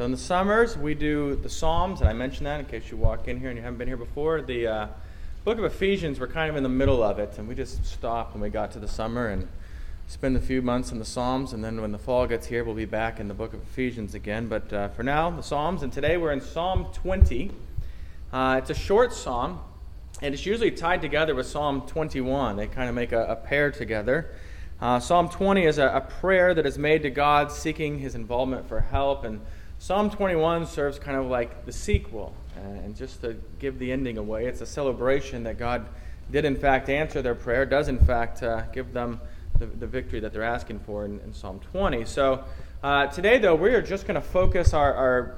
So in the summers, we do the Psalms, and I mentioned that in case you walk in here and you haven't been here before. The uh, book of Ephesians, we're kind of in the middle of it, and we just stopped when we got to the summer and spend a few months in the Psalms, and then when the fall gets here, we'll be back in the book of Ephesians again. But uh, for now, the Psalms, and today we're in Psalm 20. Uh, it's a short psalm, and it's usually tied together with Psalm 21. They kind of make a, a pair together. Uh, Psalm 20 is a, a, prayer that is made to God seeking his involvement for help, and Psalm 21 serves kind of like the sequel. Uh, and just to give the ending away, it's a celebration that God did, in fact, answer their prayer, does, in fact, uh, give them the, the, victory that they're asking for in, in Psalm 20. So uh, today, though, we are just going to focus our, our,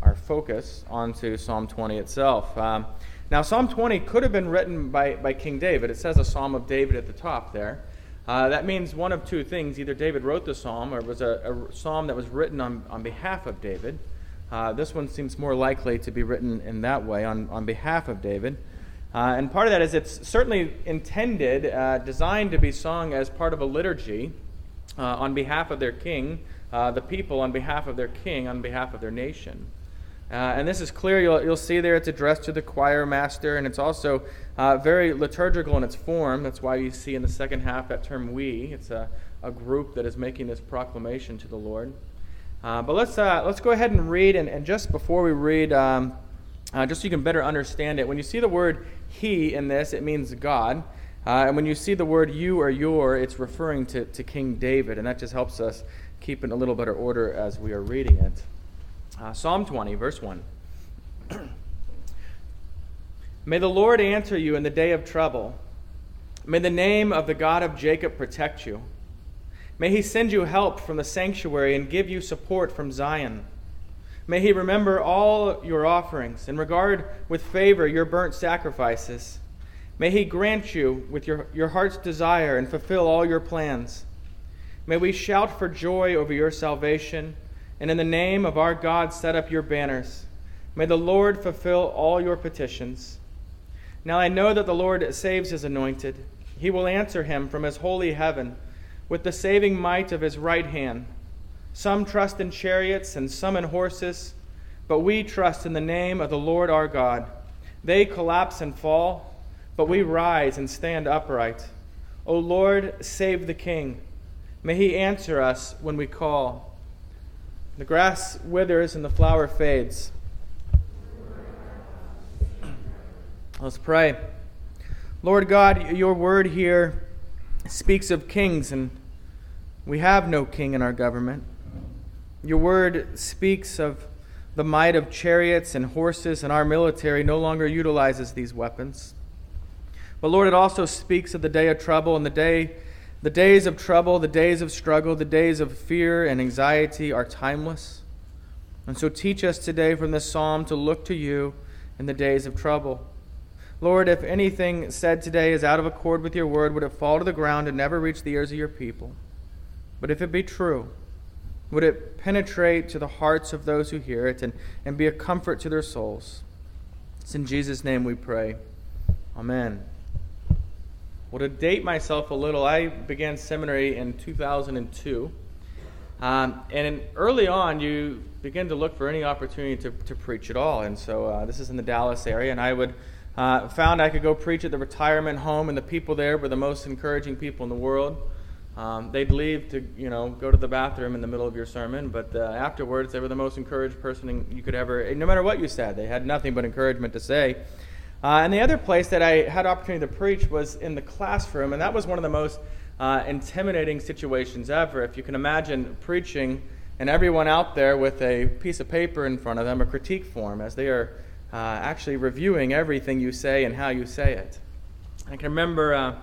our, focus onto Psalm 20 itself. Um, now, Psalm 20 could have been written by, by King David. It says a Psalm of David at the top there. Uh, that means one of two things. Either David wrote the psalm or it was a, a psalm that was written on, on behalf of David. Uh, this one seems more likely to be written in that way, on, on behalf of David. Uh, and part of that is it's certainly intended, uh, designed to be sung as part of a liturgy uh, on behalf of their king, uh, the people on behalf of their king, on behalf of their nation. Uh, and this is clear. You'll, you'll see there it's addressed to the choir master, and it's also uh, very liturgical in its form. That's why you see in the second half that term we. It's a, a group that is making this proclamation to the Lord. Uh, but let's, uh, let's go ahead and read, and, and just before we read, um, uh, just so you can better understand it, when you see the word he in this, it means God. Uh, and when you see the word you or your, it's referring to, to King David, and that just helps us keep in a little better order as we are reading it. Uh, Psalm 20, verse 1. May the Lord answer you in the day of trouble. May the name of the God of Jacob protect you. May he send you help from the sanctuary and give you support from Zion. May he remember all your offerings and regard with favor your burnt sacrifices. May he grant you with your, your heart's desire and fulfill all your plans. May we shout for joy over your salvation and in the name of our God set up your banners. May the Lord fulfill all your petitions. Now I know that the Lord saves his anointed. He will answer him from his holy heaven with the saving might of his right hand. Some trust in chariots and some in horses, but we trust in the name of the Lord our God. They collapse and fall, but we rise and stand upright. O Lord, save the king. May he answer us when we call. The grass withers and the flower fades. Let's pray. Lord God, your word here speaks of kings, and we have no king in our government. Your word speaks of the might of chariots and horses, and our military no longer utilizes these weapons. But Lord, it also speaks of the day of trouble and the day the days of trouble, the days of struggle, the days of fear and anxiety are timeless. And so teach us today from this psalm to look to you in the days of trouble. Lord, if anything said today is out of accord with your word, would it fall to the ground and never reach the ears of your people? But if it be true, would it penetrate to the hearts of those who hear it and, and be a comfort to their souls? It's in Jesus' name we pray. Amen. Well, to date myself a little, I began seminary in 2002. Um, and early on, you begin to look for any opportunity to, to preach at all. And so uh, this is in the Dallas area, and I would uh, found I could go preach at the retirement home, and the people there were the most encouraging people in the world. Um, they'd leave to you know go to the bathroom in the middle of your sermon, but uh, afterwards they were the most encouraged person you could ever. No matter what you said, they had nothing but encouragement to say. Uh, and the other place that I had opportunity to preach was in the classroom, and that was one of the most uh, intimidating situations ever. If you can imagine preaching and everyone out there with a piece of paper in front of them, a critique form, as they are uh, actually reviewing everything you say and how you say it. I can remember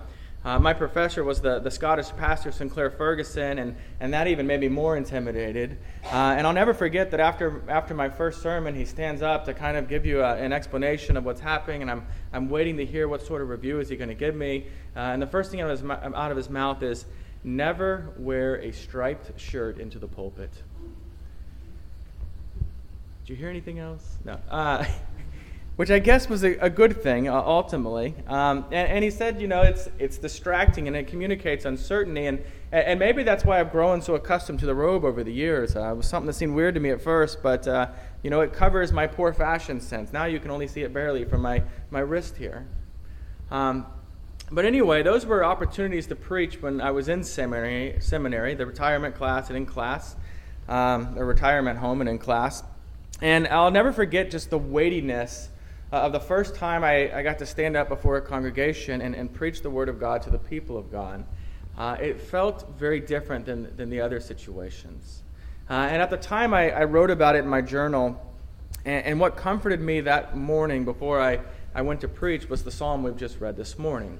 uh, uh, my professor was the, the Scottish pastor Sinclair Ferguson, and, and that even made me more intimidated. Uh, and I'll never forget that after, after my first sermon, he stands up to kind of give you a, an explanation of what's happening, and I'm, I'm waiting to hear what sort of review is he going to give me. Uh, and the first thing out of, his, out of his mouth is, never wear a striped shirt into the pulpit. Did you hear anything else? No. Which I guess was a, a good thing uh, ultimately. Um, and, and, he said, you know, it's, it's distracting and it communicates uncertainty. And, and maybe that's why I've grown so accustomed to the robe over the years. Uh, it was something that seemed weird to me at first, but, uh, you know, it covers my poor fashion sense. Now you can only see it barely from my, my wrist here. Um, but anyway, those were opportunities to preach when I was in seminary, seminary the retirement class and in class, um, the retirement home and in class. And I'll never forget just the weightiness uh, of the first time I, I got to stand up before a congregation and, and preach the Word of God to the people of God. Uh, it felt very different than, than the other situations. Uh, and at the time, I, I, wrote about it in my journal. And, and, what comforted me that morning before I, I went to preach was the psalm we've just read this morning,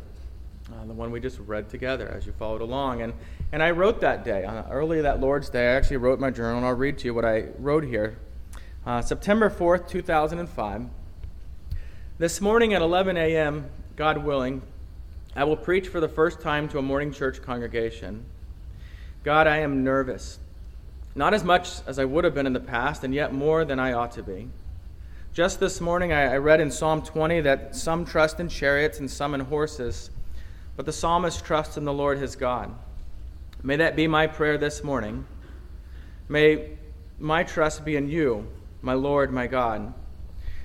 uh, the one we just read together as you followed along. And, and I wrote that day, uh, early that Lord's Day. I actually wrote my journal, and I'll read to you what I wrote here. Uh, September 4th, 2005. This morning at 11 a.m., God willing, I will preach for the first time to a morning church congregation. God, I am nervous. Not as much as I would have been in the past, and yet more than I ought to be. Just this morning, I read in Psalm 20 that some trust in chariots and some in horses, but the psalmist trusts in the Lord his God. May that be my prayer this morning. May my trust be in you, my Lord, my God.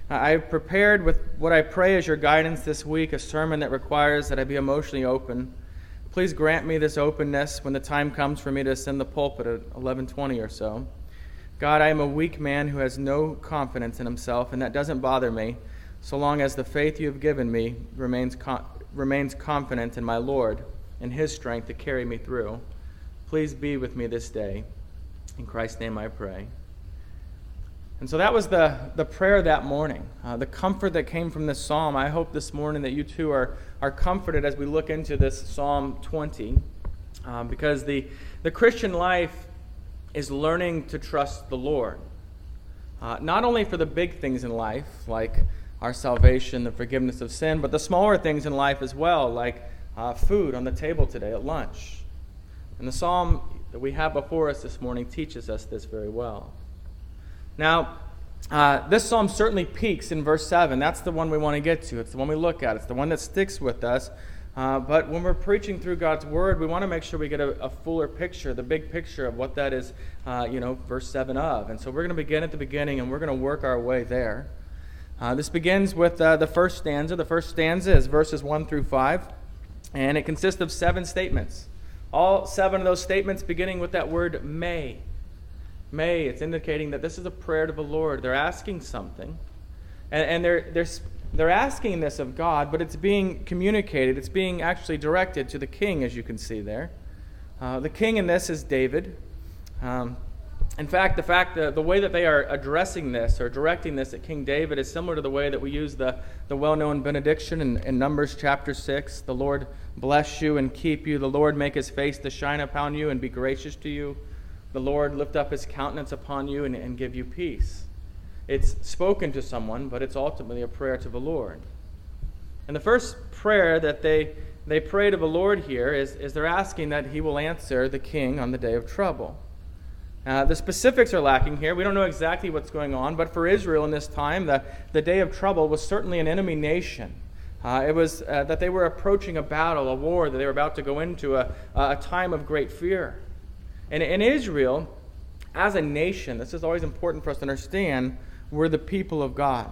I've prepared with what I pray as your guidance this week a sermon that requires that I be emotionally open. Please grant me this openness when the time comes for me to ascend the pulpit at 11:20 or so. God, I am a weak man who has no confidence in himself, and that doesn't bother me so long as the faith you have given me remains, remains confident in my Lord and his strength to carry me through. Please be with me this day. In Christ's name I pray. And so that was the, the prayer that morning, uh, the comfort that came from this psalm. I hope this morning that you too are, are comforted as we look into this Psalm 20, um, because the, the Christian life is learning to trust the Lord. Uh, not only for the big things in life, like our salvation, the forgiveness of sin, but the smaller things in life as well, like uh, food on the table today at lunch. And the psalm that we have before us this morning teaches us this very well. Now, uh, this psalm certainly peaks in verse 7. That's the one we want to get to. It's the one we look at, it's the one that sticks with us. Uh, but when we're preaching through God's word, we want to make sure we get a, a fuller picture, the big picture of what that is, uh, you know, verse 7 of. And so we're going to begin at the beginning and we're going to work our way there. Uh, this begins with uh, the first stanza. The first stanza is verses 1 through 5, and it consists of seven statements. All seven of those statements beginning with that word may. May, it's indicating that this is a prayer to the Lord. They're asking something. And, and they're, they're, they're asking this of God, but it's being communicated. It's being actually directed to the king, as you can see there. Uh, the king in this is David. Um, in fact, the fact that the way that they are addressing this or directing this at King David is similar to the way that we use the, the well known benediction in, in Numbers chapter 6. The Lord bless you and keep you. The Lord make his face to shine upon you and be gracious to you the Lord lift up his countenance upon you and, and give you peace. It's spoken to someone, but it's ultimately a prayer to the Lord. And the first prayer that they, they pray to the Lord here is, is they're asking that he will answer the king on the day of trouble. Uh, the specifics are lacking here. We don't know exactly what's going on, but for Israel in this time, the, the day of trouble was certainly an enemy nation. Uh, it was uh, that they were approaching a battle, a war, that they were about to go into, a, a time of great fear. And in Israel, as a nation, this is always important for us to understand, we're the people of God.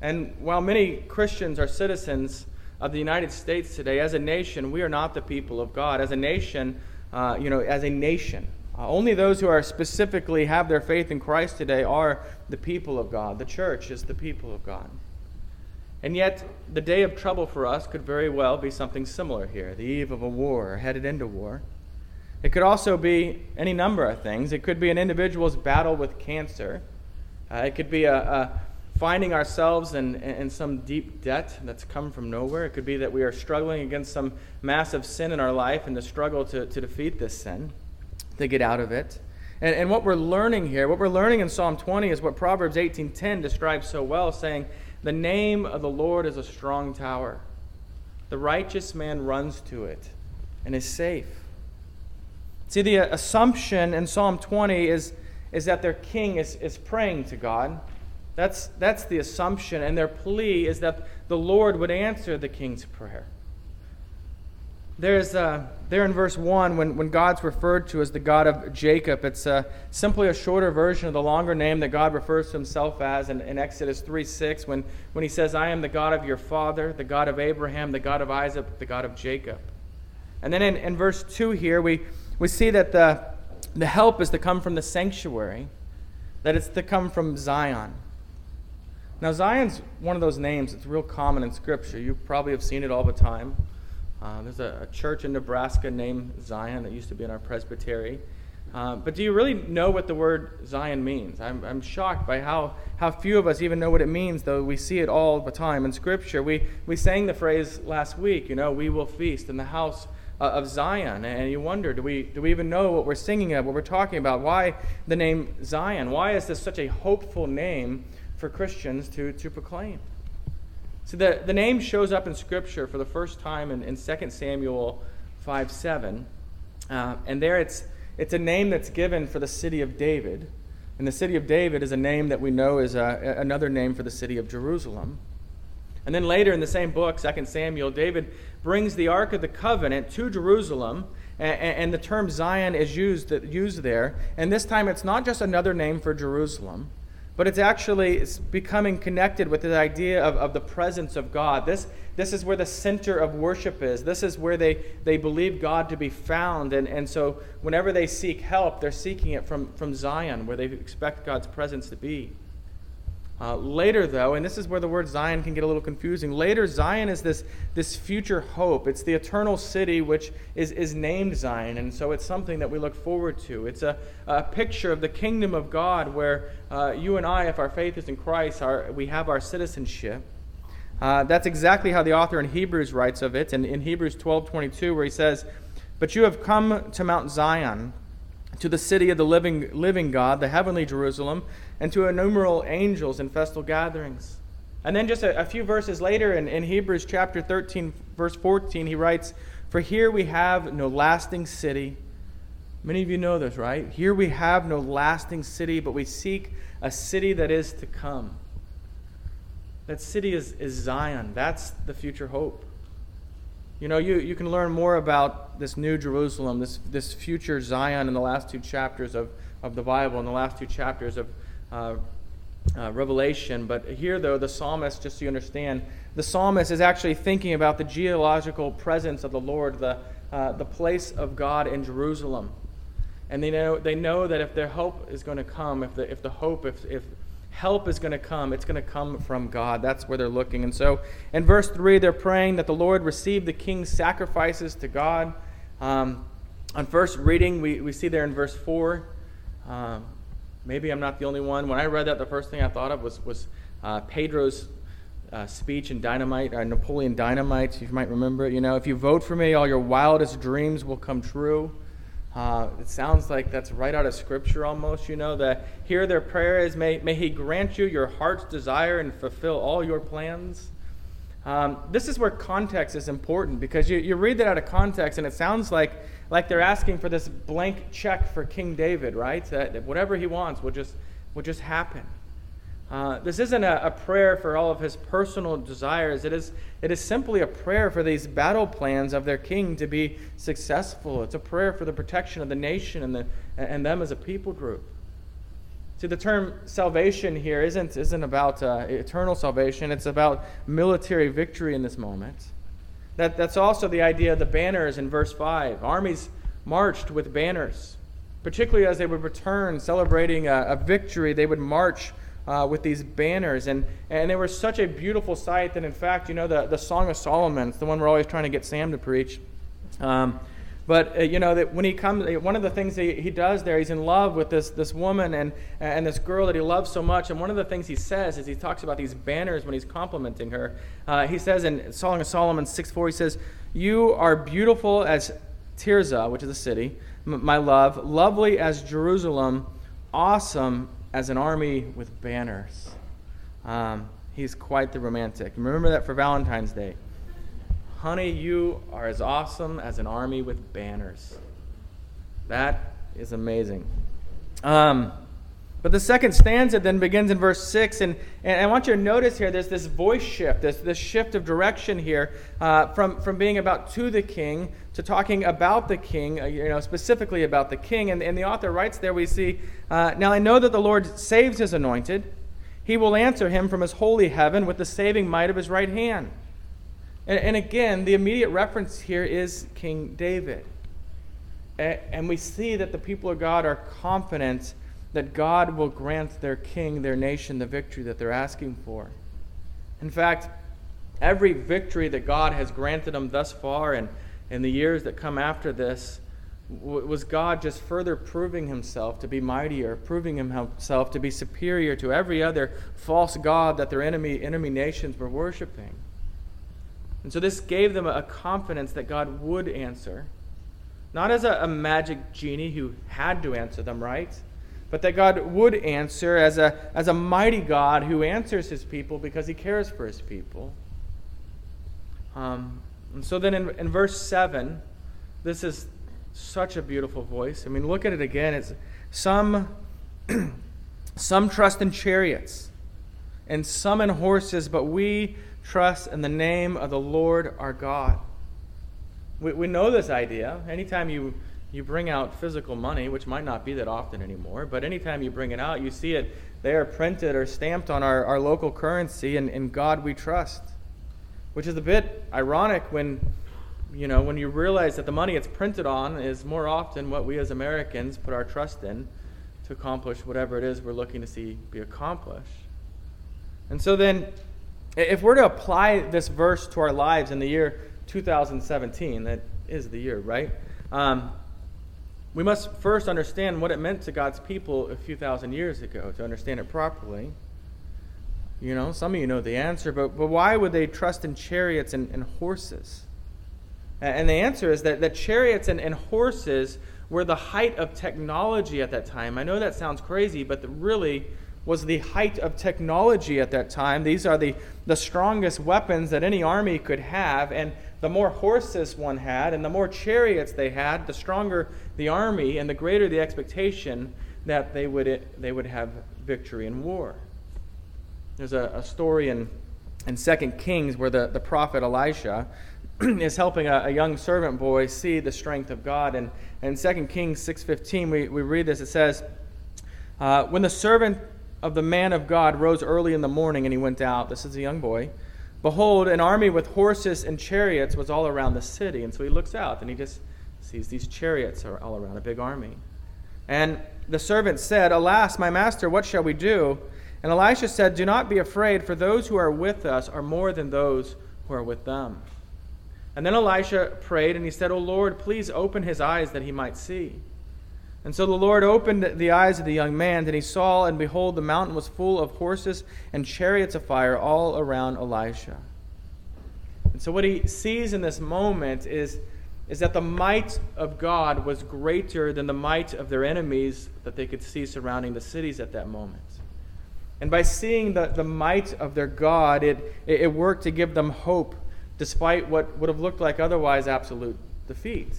And while many Christians are citizens of the United States today, as a nation, we are not the people of God. As a nation, uh, you know, as a nation, uh, only those who are specifically have their faith in Christ today are the people of God. The church is the people of God. And yet, the day of trouble for us could very well be something similar here the eve of a war, headed into war. It could also be any number of things. It could be an individual's battle with cancer. Uh, it could be a, a finding ourselves in, in some deep debt that's come from nowhere. It could be that we are struggling against some massive sin in our life and the struggle to, to defeat this sin, to get out of it. And, and what we're learning here, what we're learning in Psalm 20 is what Proverbs 18.10 describes so well, saying, The name of the Lord is a strong tower. The righteous man runs to it and is safe. See, the assumption in Psalm 20 is, is that their king is, is praying to God. That's, that's the assumption, and their plea is that the Lord would answer the king's prayer. There's there in verse 1, when, when God's referred to as the God of Jacob, it's simply a shorter version of the longer name that God refers to himself as in, in Exodus 3 6, when, when he says, I am the God of your father, the God of Abraham, the God of Isaac, the God of Jacob. And then in, in verse 2 here, we, we see that the, the help is to come from the sanctuary, that it's to come from Zion. Now, Zion's one of those names that's real common in Scripture. You probably have seen it all the time. Uh, there's a, a, church in Nebraska named Zion that used to be in our presbytery. Uh, but do you really know what the word Zion means? I'm, I'm shocked by how, how few of us even know what it means, though we see it all the time in Scripture. We, we sang the phrase last week, you know, we will feast in the house of Zion. And you wonder, do we, do we even know what we're singing of, what we're talking about? Why the name Zion? Why is this such a hopeful name for Christians to, to proclaim? So the, the name shows up in Scripture for the first time in, in 2 Samuel 5 7. Uh, and there it's, it's a name that's given for the city of David. And the city of David is a name that we know is a, another name for the city of Jerusalem. And then later in the same book, 2 Samuel, David brings the Ark of the Covenant to Jerusalem, and, and the term Zion is used, used there. And this time it's not just another name for Jerusalem, but it's actually it's becoming connected with the idea of, of the presence of God. This, this is where the center of worship is. This is where they, they believe God to be found. And, and so whenever they seek help, they're seeking it from, from Zion, where they expect God's presence to be. Uh, later, though, and this is where the word Zion can get a little confusing. Later, Zion is this, this future hope. It's the eternal city which is, is named Zion, and so it's something that we look forward to. It's a, a picture of the kingdom of God where uh, you and I, if our faith is in Christ, are, we have our citizenship. Uh, that's exactly how the author in Hebrews writes of it, and in Hebrews 12 22, where he says, But you have come to Mount Zion to the city of the living, living God, the heavenly Jerusalem, and to innumerable angels in festal gatherings. And then just a, a few verses later in, in Hebrews chapter 13, verse 14, he writes, For here we have no lasting city. Many of you know this, right? Here we have no lasting city, but we seek a city that is to come. That city is, is Zion. That's the future hope. You know, you, you can learn more about this new Jerusalem, this, this future Zion in the last two chapters of, of the Bible, in the last two chapters of uh, uh, Revelation. But here, though, the psalmist, just so you understand, the psalmist is actually thinking about the geological presence of the Lord, the, uh, the place of God in Jerusalem. And they know, they know that if their hope is going to come, if the, if the hope, if, if help is going to come. It's going to come from God. That's where they're looking. And so in verse 3, they're praying that the Lord receive the king's sacrifices to God. Um, on first reading, we, we see there in verse 4. Um, maybe I'm not the only one. When I read that, the first thing I thought of was, was uh, Pedro's uh, speech in Dynamite, uh, Napoleon Dynamite, you might remember it. You know, if you vote for me, all your wildest dreams will come true. Uh, it sounds like that's right out of Scripture almost, you know, that here their prayer is, may, may He grant you your heart's desire and fulfill all your plans. Um, this is where context is important because you, you read that out of context and it sounds like, like they're asking for this blank check for King David, right? That whatever he wants will just, will just happen. Uh, this isn't a, a, prayer for all of his personal desires. It is, it is simply a prayer for these battle plans of their king to be successful. It's a prayer for the protection of the nation and, the, and them as a people group. See, the term salvation here isn't, isn't about uh, eternal salvation, it's about military victory in this moment. That, that's also the idea of the banners in verse 5. Armies marched with banners, particularly as they would return celebrating a, a victory, they would march uh, with these banners. And, and they were such a beautiful sight that, in fact, you know, the, the Song of Solomon, the one we're always trying to get Sam to preach. Um, but uh, you know that when he comes, uh, one of the things he, he does there, he's in love with this this woman and and this girl that he loves so much. And one of the things he says is he talks about these banners when he's complimenting her. Uh, he says in Song of Solomon six four, he says, "You are beautiful as Tirzah, which is a city, my love, lovely as Jerusalem, awesome as an army with banners. Um, he's quite the romantic. Remember that for Valentine's Day. Honey, you are as awesome as an army with banners. That is amazing. Um, But the second stanza then begins in verse 6, and, and I want you to notice here there's this voice shift, this, this shift of direction here uh, from, from being about to the king to talking about the king, uh, you know, specifically about the king. And, and the author writes there, we see, uh, Now I know that the Lord saves his anointed. He will answer him from his holy heaven with the saving might of his right hand. And, and again, the immediate reference here is King David. And, and we see that the people of God are confident that God will grant their king, their nation, the victory that they're asking for. In fact, every victory that God has granted them thus far and in the years that come after this was God just further proving himself to be mightier, proving himself to be superior to every other false god that their enemy, enemy nations were worshiping. And so this gave them a confidence that God would answer, not as a, a magic genie who had to answer them, right? but that God would answer as a, as a mighty God who answers his people because he cares for his people. Um, and so then in, in verse 7, this is such a beautiful voice. I mean, look at it again. It's some, some trust in chariots and some in horses, but we trust in the name of the Lord our God. We, we know this idea. Anytime you you bring out physical money, which might not be that often anymore, but anytime you bring it out, you see it there printed or stamped on our, our local currency, and in God we trust. Which is a bit ironic when you know when you realize that the money it's printed on is more often what we as Americans put our trust in to accomplish whatever it is we're looking to see be accomplished. And so then if we're to apply this verse to our lives in the year 2017, that is the year, right? Um, we must first understand what it meant to God's people a few thousand years ago to understand it properly. You know, some of you know the answer, but, but why would they trust in chariots and, and horses? And the answer is that, that chariots and, and horses were the height of technology at that time. I know that sounds crazy, but really was the height of technology at that time. These are the, the strongest weapons that any army could have. And the more horses one had and the more chariots they had, the stronger the army and the greater the expectation that they would, they would have victory in war. There's a, a story in, in 2 Kings where the, the prophet Elisha is helping a, a, young servant boy see the strength of God. And, and in 2 Kings 6.15, we, we read this. It says, uh, When the servant of the man of God rose early in the morning and he went out, this is a young boy, Behold, an army with horses and chariots was all around the city. And so he looks out and he just sees these chariots are all around a big army. And the servant said, Alas, my master, what shall we do? And Elisha said, Do not be afraid, for those who are with us are more than those who are with them. And then Elisha prayed, and he said, O Lord, please open his eyes that he might see. And so the Lord opened the eyes of the young man, and he saw, and behold, the mountain was full of horses and chariots of fire all around Elisha. And so what he sees in this moment is, is that the might of God was greater than the might of their enemies that they could see surrounding the cities at that moment. And by seeing the, the might of their God, it, it worked to give them hope despite what would have looked like otherwise absolute defeat.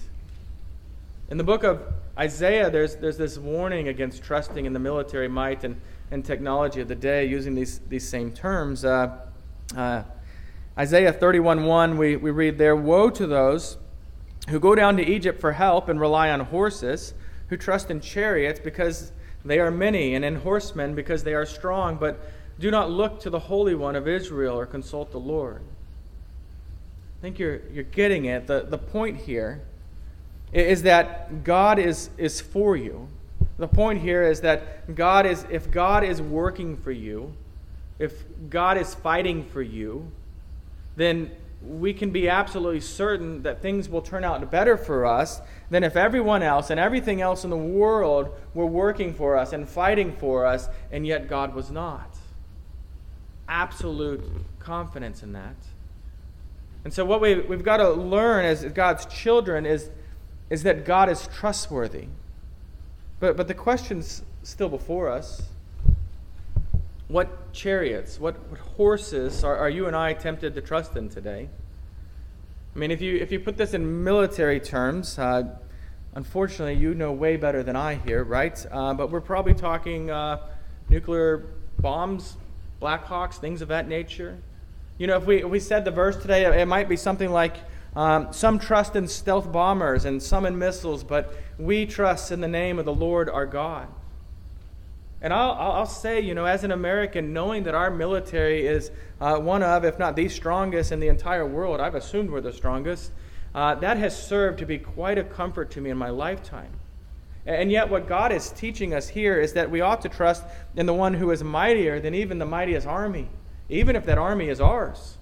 In the book of Isaiah, there's, there's this warning against trusting in the military might and, and technology of the day using these, these same terms. Uh, uh, Isaiah 31:1, we, we read there, Woe to those who go down to Egypt for help and rely on horses, who trust in chariots because they are many, and in horsemen because they are strong, but do not look to the Holy One of Israel or consult the Lord. I think you're, you're getting it. The, the point here is that God is, is for you. The point here is that God is, if God is working for you, if God is fighting for you, then we can be absolutely certain that things will turn out better for us than if everyone else and everything else in the world were working for us and fighting for us, and yet God was not. Absolute confidence in that. And so, what we, we've got to learn as God's children is is that God is trustworthy. But, but the question's still before us. What chariots, what, what horses are, are you and I tempted to trust in today? I mean, if you, if you put this in military terms, uh, unfortunately, you know way better than I here, right? Uh, but we're probably talking uh, nuclear bombs, Black Hawks, things of that nature. You know, if we, if we said the verse today, it might be something like um, some trust in stealth bombers and some in missiles, but we trust in the name of the Lord our God. And I'll, I'll say, you know, as an American, knowing that our military is uh, one of, if not the strongest in the entire world, I've assumed we're the strongest, uh, that has served to be quite a comfort to me in my lifetime. And yet, what God is teaching us here is that we ought to trust in the one who is mightier than even the mightiest army, even if that army is ours.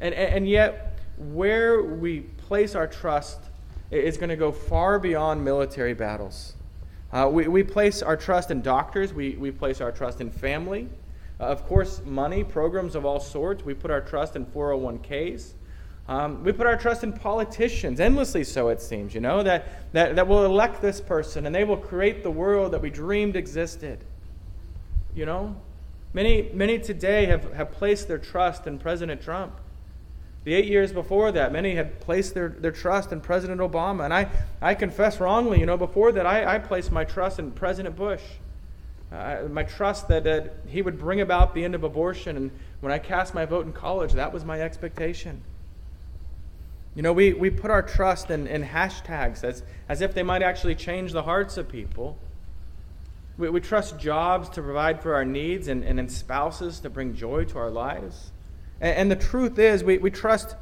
And, and yet, where we place our trust is going to go far beyond military battles. Uh, we, we place our trust in doctors, we, we place our trust in family. Uh, of course, money, programs of all sorts. We put our trust in 401ks. Um, we put our trust in politicians, endlessly so, it seems, you know, that, that, that will elect this person and they will create the world that we dreamed existed. You know? Many, many today have, have placed their trust in President Trump. The eight years before that, many had placed their, their trust in President Obama. And I, I confess wrongly, you know, before that, I, I placed my trust in President Bush. Uh, my trust that, that he would bring about the end of abortion. And when I cast my vote in college, that was my expectation. You know, we, we put our trust in, in hashtags as, as if they might actually change the hearts of people. We, we trust jobs to provide for our needs and, and in spouses to bring joy to our lives. And, the truth is, we, we trust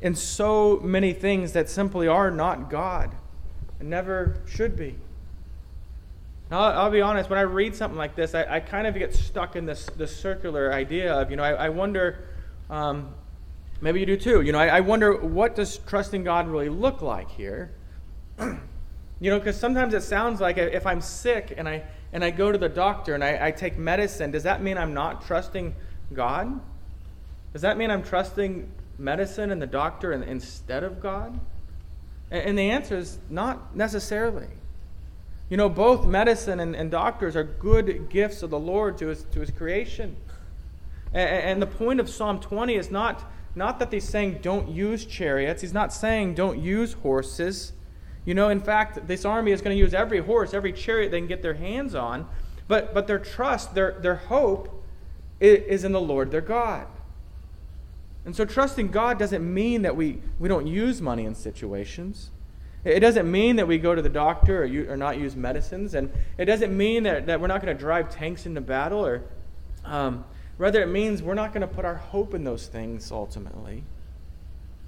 in so many things that simply are not God and never should be. I'll, I'll be honest, when I read something like this, I, I, kind of get stuck in this, this circular idea of, you know, I, I wonder, um, maybe you do too, you know, I, I wonder what does trusting God really look like here? you know, because sometimes it sounds like if I'm sick and I, and I go to the doctor and I, I take medicine, does that mean I'm not trusting God? Does that mean I'm trusting medicine and the doctor instead of God? And the answer is not necessarily. You know, both medicine and, and doctors are good gifts of the Lord to his, to his creation. And, and the point of Psalm 20 is not, not that he's saying don't use chariots, he's not saying don't use horses. You know, in fact, this army is going to use every horse, every chariot they can get their hands on. But, but their trust, their, their hope is in the Lord their God. And so trusting God doesn't mean that we, we don't use money in situations. It doesn't mean that we go to the doctor or, you, or not use medicines. And it doesn't mean that, that we're not going to drive tanks into battle. Or um, rather, it means we're not going to put our hope in those things ultimately.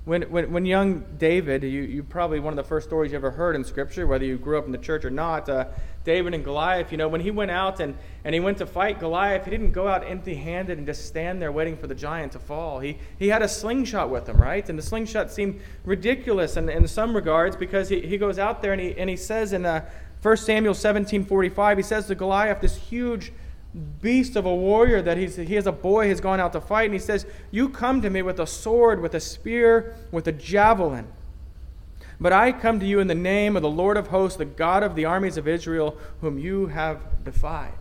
When, when, when young David, you, you probably one of the first stories you ever heard in Scripture, whether you grew up in the church or not, uh, David and Goliath, you know, when he went out and, and he went to fight Goliath, he didn't go out empty handed and just stand there waiting for the giant to fall. He, he had a slingshot with him, right? And the slingshot seemed ridiculous in, in some regards because he, he goes out there and he, and he says in uh, 1 Samuel 17 45, he says to Goliath, this huge beast of a warrior that he's, he has a boy has gone out to fight and he says you come to me with a sword with a spear with a javelin. But i come to you in the name of the lord of hosts the god of the armies of israel whom you have defied.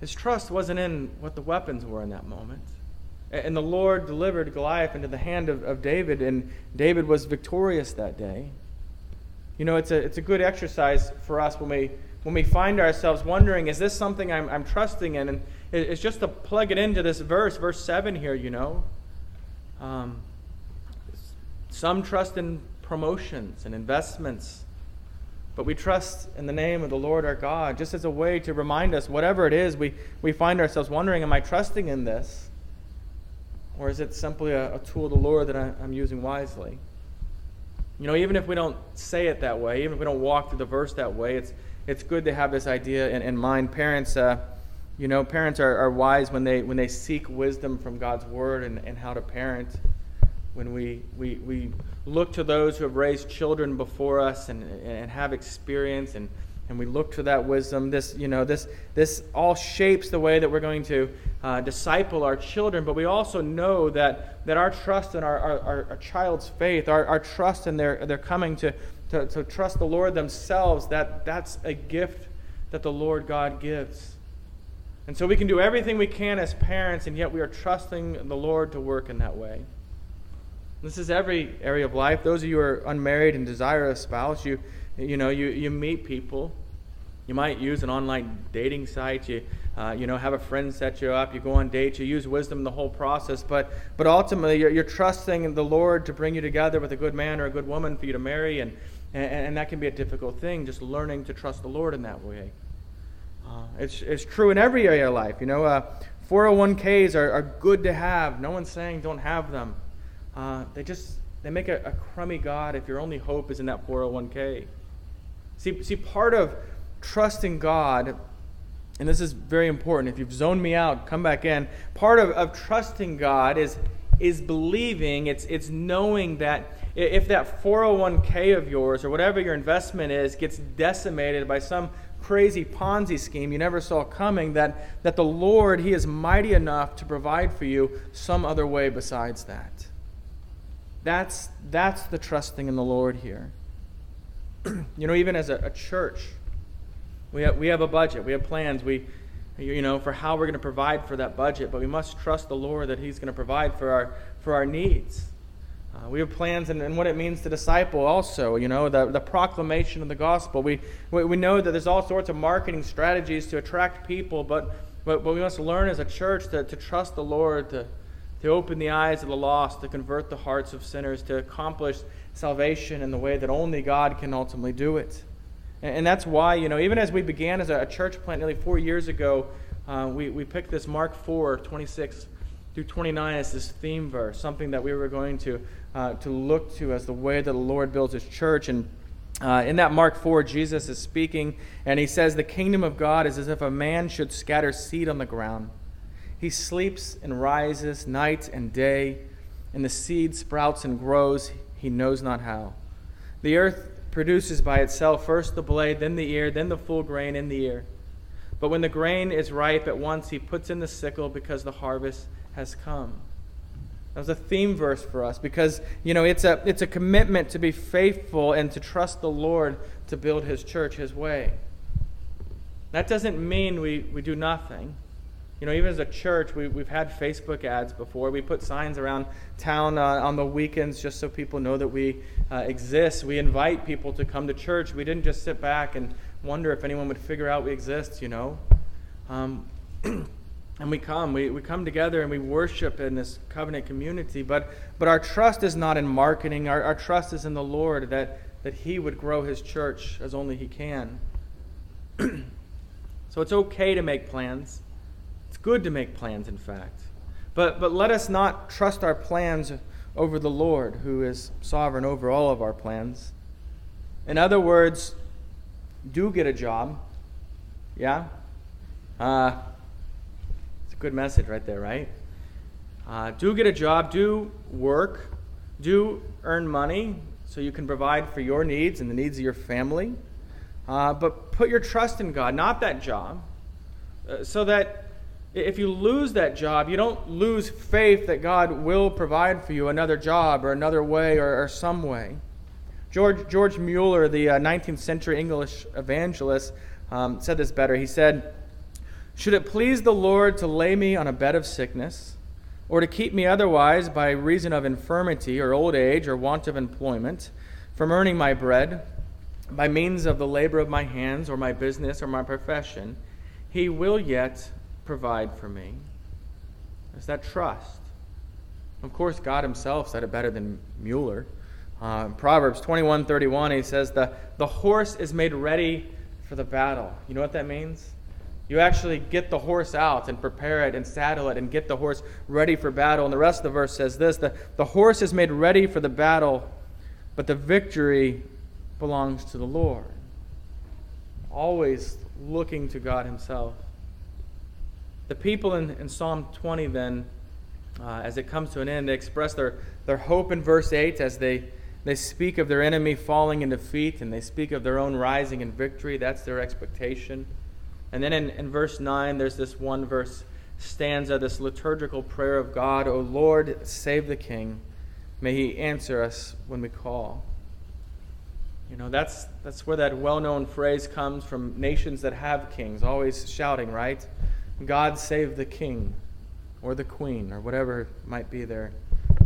His trust wasn't in what the weapons were in that moment. And the lord delivered goliath into the hand of, of david and david was victorious that day. You know it's a, it's a good exercise for us when we when we find ourselves wondering, is this something I'm, I'm trusting in? And it's just to plug it into this verse, verse 7 here, you know. Um, some trust in promotions and investments, but we trust in the name of the Lord our God, just as a way to remind us, whatever it is, we, we find ourselves wondering, am I trusting in this? Or is it simply a, a tool of the Lord that I, I'm using wisely? You know, even if we don't say it that way, even if we don't walk through the verse that way, it's it's good to have this idea in, in mind. Parents, uh, you know, parents are, are wise when they when they seek wisdom from God's word and, and how to parent. When we, we, we look to those who have raised children before us and, and have experience and, and we look to that wisdom, this, you know, this, this all shapes the way that we're going to uh, disciple our children, but we also know that, that our trust in our, our, our child's faith, our, our trust in their, their coming to, to, to trust the Lord themselves, that, that's a gift that the Lord God gives. And so we can do everything we can as parents, and yet we are trusting the Lord to work in that way. This is every area of life. Those of you who are unmarried and desire a spouse, you, you know, you, you meet people. You might use an online dating site. You, uh, you know, have a friend set you up. You go on dates. You use wisdom the whole process. But, but ultimately, you're, you're trusting the Lord to bring you together with a good man or a good woman for you to marry. And, and, and that can be a difficult thing, just learning to trust the Lord in that way. Uh, it's, it's true in every area of life. You know, uh, 401ks are, are good to have. No one's saying don't have them. Uh, they just they make a, a crummy God if your only hope is in that 401k. See, see, part of trusting God, and this is very important. If you've zoned me out, come back in. Part of, of trusting God is, is believing, it's, it's knowing that if that 401k of yours or whatever your investment is gets decimated by some crazy Ponzi scheme you never saw coming, that, that the Lord, He is mighty enough to provide for you some other way besides that. That's, that's the trusting in the Lord here. you know, even as a, a, church, we have, we have a budget, we have plans, we, you know, for how we're going to provide for that budget, but we must trust the Lord that He's going to provide for our, for our needs. Uh, we have plans and, and, what it means to disciple also, you know, the, the proclamation of the gospel. We, we, we know that there's all sorts of marketing strategies to attract people, but, but, but we must learn as a church to, to trust the Lord, to, to open the eyes of the lost, to convert the hearts of sinners, to accomplish salvation in the way that only God can ultimately do it. And, and that's why, you know, even as we began as a, a church plant nearly four years ago, uh, we, we picked this Mark 4, 26 through 29 as this theme verse, something that we were going to, uh, to look to as the way that the Lord builds his church. And uh, in that Mark 4, Jesus is speaking, and he says, The kingdom of God is as if a man should scatter seed on the ground. He sleeps and rises night and day, and the seed sprouts and grows, he knows not how. The earth produces by itself first the blade, then the ear, then the full grain in the ear. But when the grain is ripe at once, he puts in the sickle because the harvest has come. That was a theme verse for us because, you know, it's a, it's a commitment to be faithful and to trust the Lord to build his church his way. That doesn't mean we, we do nothing. You know, even as a church, we, we've had Facebook ads before. We put signs around town uh, on the weekends just so people know that we uh, exist. We invite people to come to church. We didn't just sit back and wonder if anyone would figure out we exist, you know. Um, and we come, we, we come together and we worship in this covenant community. But, but our trust is not in marketing, our, our trust is in the Lord that, that He would grow His church as only He can. so it's okay to make plans It's good to make plans, in fact. But, but let us not trust our plans over the Lord, who is sovereign over all of our plans. In other words, do get a job. Yeah? Uh, good message right there, right? Uh, do get a job, do work, do earn money so you can provide for your needs and the needs of your family. Uh, but put your trust in God, not that job, uh, so that if you lose that job, you don't lose faith that God will provide for you another job or another way or, or some way. George, George Mueller, the uh, 19th century English evangelist, um, said this better. He said, Should it please the Lord to lay me on a bed of sickness, or to keep me otherwise by reason of infirmity or old age or want of employment, from earning my bread, by means of the labor of my hands or my business or my profession, he will yet provide for me? It's that trust? Of course, God Himself said it better than Mueller. Uh, Proverbs 21 31, he says, the, the horse is made ready for the battle. You know what that means? You actually get the horse out and prepare it and saddle it and get the horse ready for battle. And the rest of the verse says this the, the horse is made ready for the battle, but the victory belongs to the Lord. Always looking to God Himself. The people in, in Psalm 20, then, uh, as it comes to an end, they express their, their hope in verse 8 as they, they speak of their enemy falling in defeat and they speak of their own rising in victory. That's their expectation. And then in, in verse 9, there's this one verse stanza, this liturgical prayer of God, O Lord, save the King. May he answer us when we call. You know, that's, that's where that well known phrase comes from nations that have kings, always shouting, right? God save the king or the queen or whatever might be their,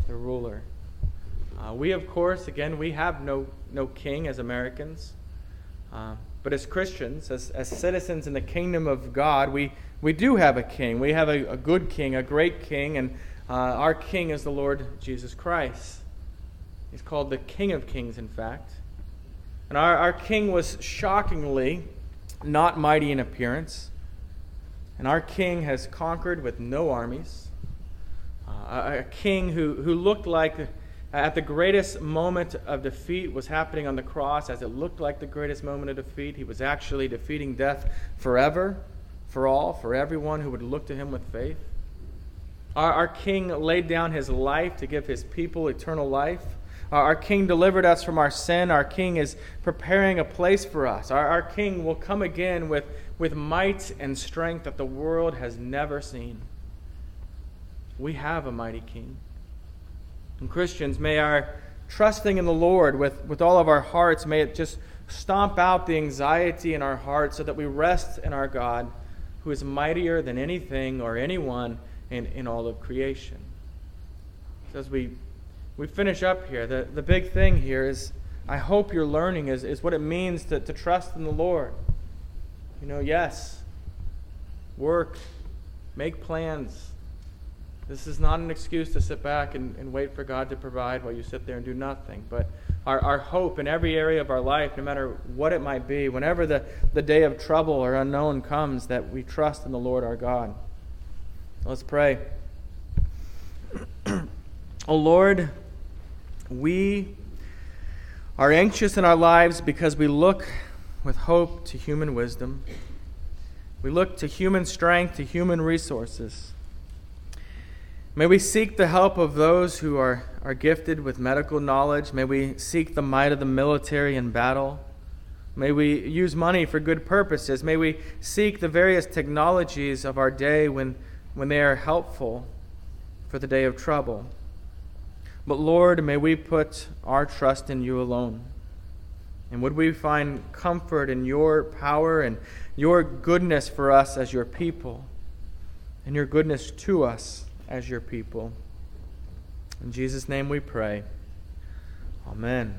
their ruler. Uh, we, of course, again, we have no, no king as Americans. Uh, But as Christians, as, as citizens in the kingdom of God, we, we do have a king. We have a, a good king, a great king, and uh, our king is the Lord Jesus Christ. He's called the King of Kings, in fact. And our, our king was shockingly not mighty in appearance. And our king has conquered with no armies. Uh, a king who, who looked like, at the greatest moment of defeat, was happening on the cross. As it looked like the greatest moment of defeat, he was actually defeating death forever, for all, for everyone who would look to him with faith. Our, our king laid down his life to give his people eternal life. Our King delivered us from our sin. Our King is preparing a place for us. Our, our King will come again with, with might and strength that the world has never seen. We have a mighty King. And Christians, may our trusting in the Lord with, with all of our hearts, may it just stomp out the anxiety in our hearts so that we rest in our God, who is mightier than anything or anyone in, in all of creation. So as we we finish up here, the, the big thing here is I hope you're learning is, is what it means to, to trust in the Lord. You know, yes, work, make plans. This is not an excuse to sit back and, and wait for God to provide while you sit there and do nothing. But our, our hope in every area of our life, no matter what it might be, whenever the, the day of trouble or unknown comes, that we trust in the Lord our God. Let's pray. O oh Lord, we are anxious in our lives because we look with hope to human wisdom. We look to human strength, to human resources. May we seek the help of those who are, are gifted with medical knowledge. May we seek the might of the military in battle. May we use money for good purposes. May we seek the various technologies of our day when, when they are helpful for the day of trouble. But Lord, may we put our trust in you alone. And would we find comfort in your power and your goodness for us as your people, and your goodness to us as your people. In Jesus' name we pray. Amen.